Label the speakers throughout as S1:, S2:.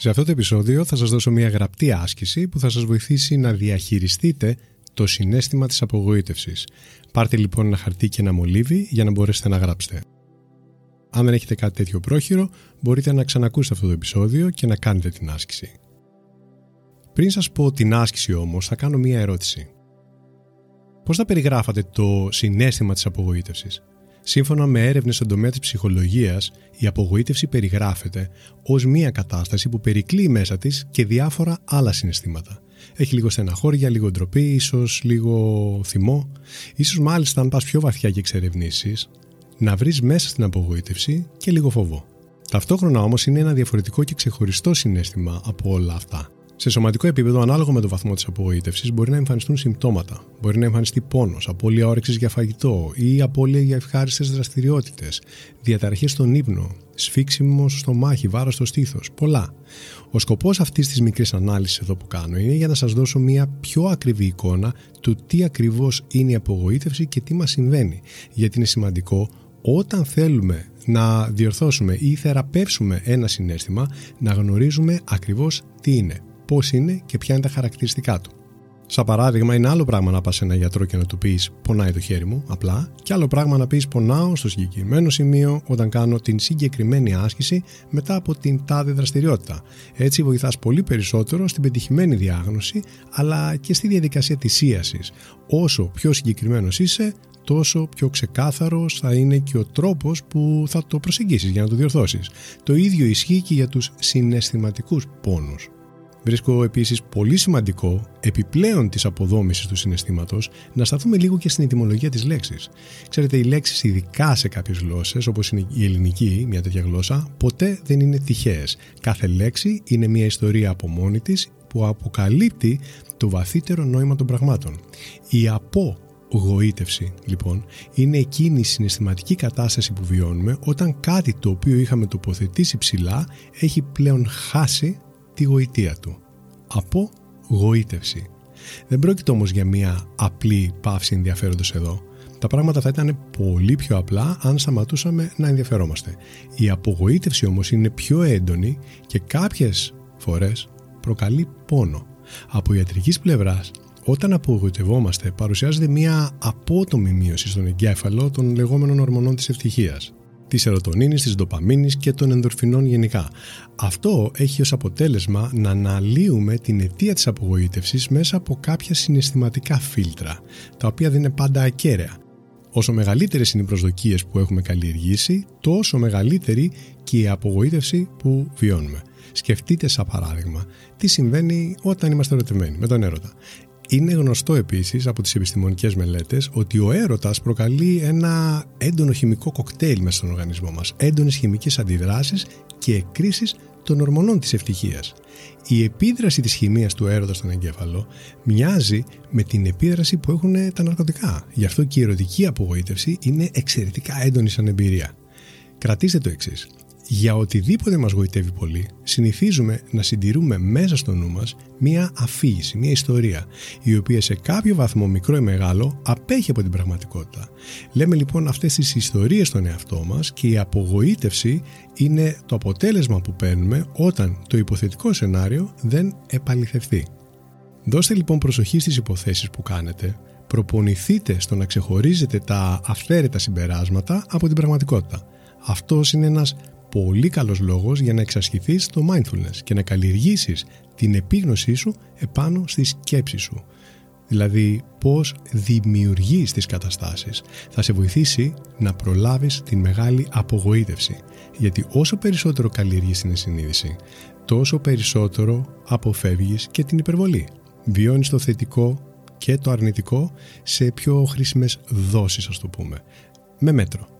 S1: Σε αυτό το επεισόδιο θα σας δώσω μια γραπτή άσκηση που θα σας βοηθήσει να διαχειριστείτε το συνέστημα της απογοήτευσης. Πάρτε λοιπόν ένα χαρτί και ένα μολύβι για να μπορέσετε να γράψετε. Αν δεν έχετε κάτι τέτοιο πρόχειρο, μπορείτε να ξανακούσετε αυτό το επεισόδιο και να κάνετε την άσκηση. Πριν σας πω την άσκηση όμως, θα κάνω μία ερώτηση. Πώς θα περιγράφατε το συνέστημα της απογοήτευσης; Σύμφωνα με έρευνες στον τομέα της ψυχολογίας, η απογοήτευση περιγράφεται ως μία κατάσταση που περικλεί μέσα της και διάφορα άλλα συναισθήματα. Έχει λίγο στεναχώρια, λίγο ντροπή, ίσως λίγο θυμό. Ίσως μάλιστα αν πας πιο βαθιά και εξερευνήσεις, να βρεις μέσα στην απογοήτευση και λίγο φόβο. Ταυτόχρονα όμως είναι ένα διαφορετικό και ξεχωριστό συνέστημα από όλα αυτά. Σε σωματικό επίπεδο, ανάλογα με το βαθμό της απογοήτευσης, μπορεί να εμφανιστούν συμπτώματα. Μπορεί να εμφανιστεί πόνος, απώλεια όρεξης για φαγητό ή απώλεια για ευχάριστες δραστηριότητες, διαταραχές στον ύπνο, σφίξιμος στο μάχη, βάρος στο στήθος. Πολλά. Ο σκοπός αυτής της μικρής ανάλυσης εδώ που κάνω είναι για να σας δώσω μια πιο ακριβή εικόνα του τι ακριβώς είναι η απογοήτευση και τι μας συμβαίνει. Γιατί είναι σημαντικό όταν θέλουμε να διορθώσουμε ή θεραπεύσουμε ένα συνέστημα, να γνωρίζουμε ακριβώς τι είναι πώς είναι και ποια είναι τα χαρακτηριστικά του. Σαν παράδειγμα, είναι άλλο πράγμα να πας σε ένα γιατρό και να του πεις Πονάει το χέρι μου, απλά, και άλλο πράγμα να πεις Πονάω στο συγκεκριμένο σημείο όταν κάνω την συγκεκριμένη άσκηση μετά από την τάδε δραστηριότητα. Έτσι, βοηθάς πολύ περισσότερο στην πετυχημένη διάγνωση αλλά και στη διαδικασία της ίασης. Όσο πιο συγκεκριμένος είσαι, τόσο πιο ξεκάθαρος θα είναι και ο τρόπος που θα το προσεγγίσεις για να το διορθώσεις. Το ίδιο ισχύει και για τους συναισθηματικούς πόνους. Βρίσκω επίσης πολύ σημαντικό, επιπλέον της αποδόμησης του συναισθήματος, να σταθούμε λίγο και στην ετοιμολογία της λέξης. Ξέρετε, οι λέξεις, ειδικά σε κάποιες γλώσσες, όπως είναι η ελληνική, μια τέτοια γλώσσα, ποτέ δεν είναι τυχαίες. Κάθε λέξη είναι μια ιστορία από μόνη της που αποκαλύπτει το βαθύτερο νόημα των πραγμάτων. Η απογοήτευση, λοιπόν, είναι εκείνη η συναισθηματική κατάσταση που βιώνουμε όταν κάτι το οποίο είχαμε τοποθετήσει ψηλά έχει πλέον χάσει τη γοητεία του. Από γοήτευση. Δεν πρόκειται όμως για μια απλή πάυση ενδιαφέροντος εδώ. Τα πράγματα θα ήταν πολύ πιο απλά αν σταματούσαμε να ενδιαφερόμαστε. Η απογοήτευση όμως είναι πιο έντονη και κάποιες φορές προκαλεί πόνο. Από ιατρικής πλευράς, όταν απογοητευόμαστε παρουσιάζεται μια απότομη μείωση στον εγκέφαλο των λεγόμενων ορμονών της ευτυχίας της ερωτονίνης, της ντοπαμίνης και των ενδορφινών γενικά. Αυτό έχει ως αποτέλεσμα να αναλύουμε την αιτία της απογοήτευσης μέσα από κάποια συναισθηματικά φίλτρα, τα οποία δεν είναι πάντα ακέραια. Όσο μεγαλύτερες είναι οι προσδοκίες που έχουμε καλλιεργήσει, τόσο μεγαλύτερη και η απογοήτευση που βιώνουμε. Σκεφτείτε, σαν παράδειγμα, τι συμβαίνει όταν είμαστε ερωτευμένοι με τον έρωτα. Είναι γνωστό επίσης από τις επιστημονικές μελέτες ότι ο έρωτας προκαλεί ένα έντονο χημικό κοκτέιλ μέσα στον οργανισμό μας, έντονες χημικές αντιδράσεις και εκκρίσεις των ορμονών της ευτυχίας. Η επίδραση της χημίας του έρωτα στον εγκέφαλο μοιάζει με την επίδραση που έχουν τα ναρκωτικά. Γι' αυτό και η ερωτική απογοήτευση είναι εξαιρετικά έντονη σαν εμπειρία. Κρατήστε το εξής. Για οτιδήποτε μας γοητεύει πολύ, συνηθίζουμε να συντηρούμε μέσα στο νου μας μία αφήγηση, μία ιστορία, η οποία σε κάποιο βαθμό μικρό ή μεγάλο απέχει από την πραγματικότητα. Λέμε λοιπόν αυτές τις ιστορίες στον εαυτό μας και η απογοήτευση είναι το αποτέλεσμα που παίρνουμε όταν το υποθετικό σενάριο δεν επαληθευτεί. Δώστε λοιπόν προσοχή στις υποθέσεις που κάνετε, προπονηθείτε στο να ξεχωρίζετε τα αυθαίρετα συμπεράσματα από την πραγματικότητα. Αυτός είναι ένας πολύ καλός λόγος για να εξασχηθείς το mindfulness και να καλλιεργήσεις την επίγνωσή σου επάνω στη σκέψη σου. Δηλαδή πώς δημιουργείς τις καταστάσεις. Θα σε βοηθήσει να προλάβεις την μεγάλη απογοήτευση. Γιατί όσο περισσότερο καλλιεργείς την συνείδηση, τόσο περισσότερο αποφεύγεις και την υπερβολή. Βιώνεις το θετικό και το αρνητικό σε πιο χρήσιμες δόσεις ας το πούμε. Με μέτρο.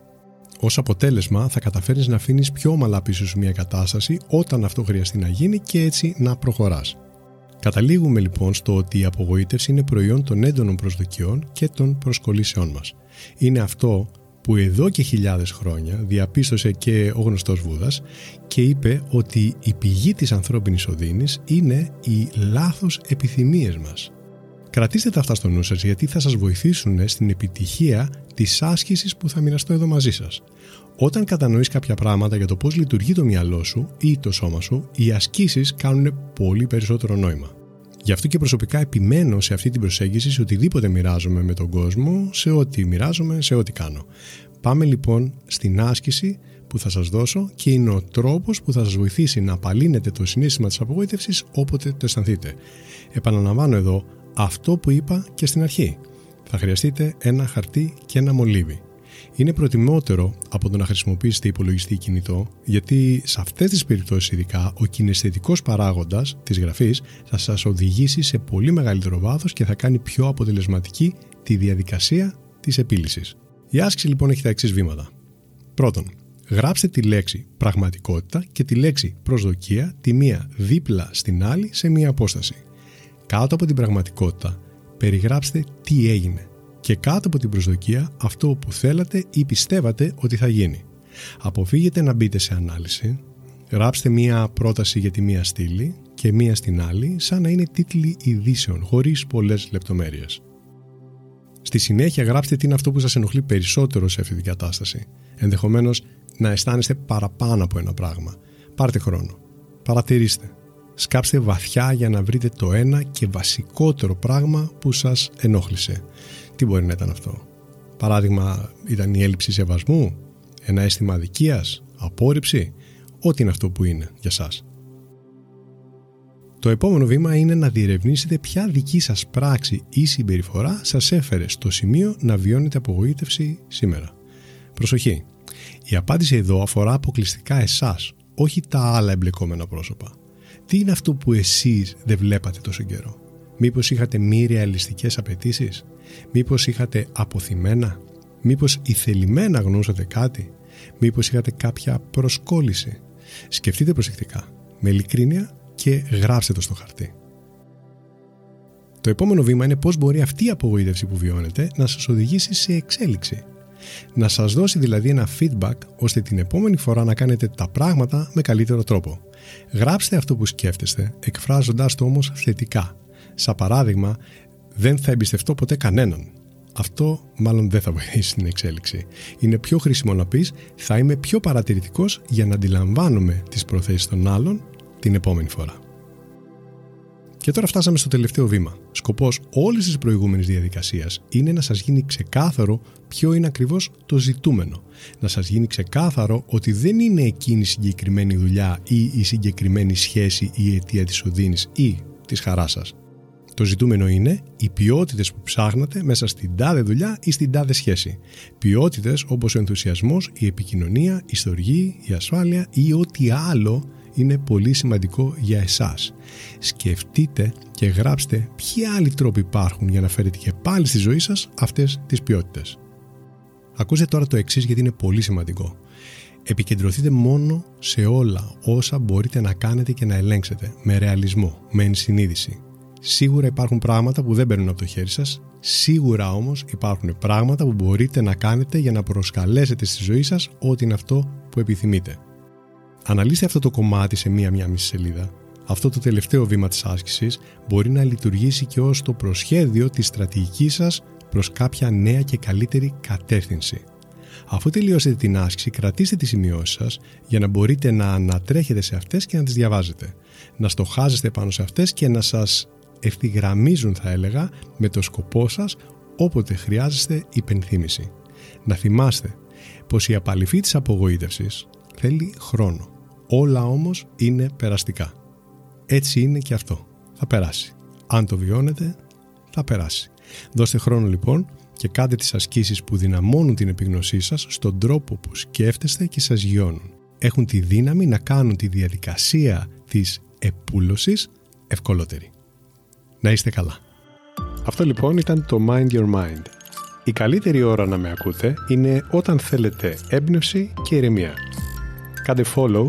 S1: Ως αποτέλεσμα θα καταφέρεις να αφήνεις πιο ομαλά πίσω σου μια κατάσταση όταν αυτό χρειαστεί να γίνει και έτσι να προχωράς. Καταλήγουμε λοιπόν στο ότι η απογοήτευση είναι προϊόν των έντονων προσδοκιών και των προσκολήσεών μας. Είναι αυτό που εδώ και χιλιάδες χρόνια διαπίστωσε και ο γνωστός Βούδας και είπε ότι η πηγή της ανθρώπινης οδύνης είναι οι λάθος επιθυμίες μας. Κρατήστε τα αυτά στο νου σας γιατί θα σας βοηθήσουν στην επιτυχία της άσκησης που θα μοιραστώ εδώ μαζί σας. Όταν κατανοείς κάποια πράγματα για το πώς λειτουργεί το μυαλό σου ή το σώμα σου, οι ασκήσεις κάνουν πολύ περισσότερο νόημα. Γι' αυτό και προσωπικά επιμένω σε αυτή την προσέγγιση σε οτιδήποτε μοιράζομαι με τον κόσμο, σε ό,τι μοιράζομαι, σε ό,τι κάνω. Πάμε λοιπόν στην άσκηση που θα σας δώσω και είναι ο τρόπος που θα σας βοηθήσει να απαλύνετε το συνέστημα της απογοήτευσης όποτε το αισθανθείτε. Επαναλαμβάνω εδώ αυτό που είπα και στην αρχή. Θα χρειαστείτε ένα χαρτί και ένα μολύβι. Είναι προτιμότερο από το να χρησιμοποιήσετε υπολογιστή κινητό, γιατί σε αυτές τις περιπτώσεις, ειδικά, ο κινηστικό παράγοντας της γραφής θα σας οδηγήσει σε πολύ μεγαλύτερο βάθος και θα κάνει πιο αποτελεσματική τη διαδικασία της επίλυσης. Η άσκηση λοιπόν έχει τα εξής βήματα. Πρώτον, γράψτε τη λέξη πραγματικότητα και τη λέξη προσδοκία τη μία δίπλα στην άλλη σε μία απόσταση. Κάτω από την πραγματικότητα, περιγράψτε τι έγινε και κάτω από την προσδοκία αυτό που θέλατε ή πιστεύατε ότι θα γίνει. Αποφύγετε να μπείτε σε ανάλυση, γράψτε μία πρόταση για τη μία στήλη και μία στην άλλη σαν να είναι τίτλοι ειδήσεων χωρίς πολλές λεπτομέρειες. Στη συνέχεια γράψτε τι είναι αυτό που σας ενοχλεί περισσότερο σε αυτή την κατάσταση. Ενδεχομένως να αισθάνεστε παραπάνω από ένα πράγμα. Πάρτε χρόνο. Παρατηρήστε. Σκάψτε βαθιά για να βρείτε το ένα και βασικότερο πράγμα που σας ενόχλησε. Τι μπορεί να ήταν αυτό; Παράδειγμα, ήταν η έλλειψη σεβασμού, ένα αίσθημα αδικίας, απόρριψη, ό,τι είναι αυτό που είναι για σας. Το επόμενο βήμα είναι να διερευνήσετε ποια δική σας πράξη ή συμπεριφορά σας έφερε στο σημείο να βιώνετε απογοήτευση σήμερα. Προσοχή! Η απάντηση εδώ αφορά αποκλειστικά εσάς, όχι τα άλλα εμπλεκόμενα πρόσωπα. Τι είναι αυτό που εσείς δεν βλέπατε τόσο καιρό; Μήπως είχατε μη ρεαλιστικές απαιτήσεις, μήπως είχατε αποθυμένα, μήπως ηθελημένα γνώσατε κάτι, μήπως είχατε κάποια προσκόλληση; Σκεφτείτε προσεκτικά, με ειλικρίνεια και γράψτε το στο χαρτί. Το επόμενο βήμα είναι πώς μπορεί αυτή η απογοήτευση που βιώνετε να σας οδηγήσει σε εξέλιξη. Να σας δώσει δηλαδή ένα feedback ώστε την επόμενη φορά να κάνετε τα πράγματα με καλύτερο τρόπο. Γράψτε αυτό που σκέφτεστε, εκφράζοντας το όμως θετικά. Σαν παράδειγμα, δεν θα εμπιστευτώ ποτέ κανέναν. Αυτό μάλλον δεν θα βοηθήσει την εξέλιξη. Είναι πιο χρήσιμο να πεις θα είμαι πιο παρατηρητικός για να αντιλαμβάνομαι τις προθέσεις των άλλων την επόμενη φορά. Και τώρα φτάσαμε στο τελευταίο βήμα. Σκοπός όλης της προηγούμενης διαδικασίας είναι να σας γίνει ξεκάθαρο ποιο είναι ακριβώς το ζητούμενο. Να σας γίνει ξεκάθαρο ότι δεν είναι εκείνη η συγκεκριμένη δουλειά ή η συγκεκριμένη σχέση ή η αιτία της οδύνης ή της χαράς σας. Το ζητούμενο είναι οι ποιότητες που ψάχνατε μέσα στην τάδε δουλειά ή στην τάδε σχέση. Ποιότητες όπως ο ενθουσιασμός, η επικοινωνία, η στοργή, η ασφάλεια ή ό,τι άλλο είναι πολύ σημαντικό για εσάς. Σκεφτείτε και γράψτε ποιοι άλλοι τρόποι υπάρχουν για να φέρετε και πάλι στη ζωή σας αυτές τις ποιότητες. Ακούστε τώρα το εξής γιατί είναι πολύ σημαντικό. Επικεντρωθείτε μόνο σε όλα όσα μπορείτε να κάνετε και να ελέγξετε με ρεαλισμό, με ενσυνείδηση. Σίγουρα υπάρχουν πράγματα που δεν παίρνουν από το χέρι σας, σίγουρα όμως υπάρχουν πράγματα που μπορείτε να κάνετε για να προσκαλέσετε στη ζωή σας ό,τι είναι αυτό που επιθυμείτε. Αναλύστε αυτό το κομμάτι σε μία-μία μισή σελίδα. Αυτό το τελευταίο βήμα της άσκησης μπορεί να λειτουργήσει και ως το προσχέδιο της στρατηγικής σας προς κάποια νέα και καλύτερη κατεύθυνση. Αφού τελειώσετε την άσκηση, κρατήστε τις σημειώσεις σας για να μπορείτε να ανατρέχετε σε αυτές και να τις διαβάζετε. Να στοχάζεστε πάνω σε αυτές και να σας ευθυγραμμίζουν θα έλεγα με το σκοπό σας όποτε χρειάζεστε υπενθύμηση. Να θυμάστε πως η απαλυφή της απογοήτευσης θέλει χρόνο. Όλα όμως είναι περαστικά. Έτσι είναι και αυτό. Θα περάσει. Αν το βιώνετε, θα περάσει. Δώστε χρόνο λοιπόν και κάντε τις ασκήσεις που δυναμώνουν την επιγνωσή σας στον τρόπο που σκέφτεστε και σας γιώνουν. Έχουν τη δύναμη να κάνουν τη διαδικασία της επούλωσης ευκολότερη. Να είστε καλά. Αυτό λοιπόν ήταν το Mind Your Mind Η καλύτερη ώρα να με ακούτε είναι όταν θέλετε έμπνευση και ηρεμία. Κάντε follow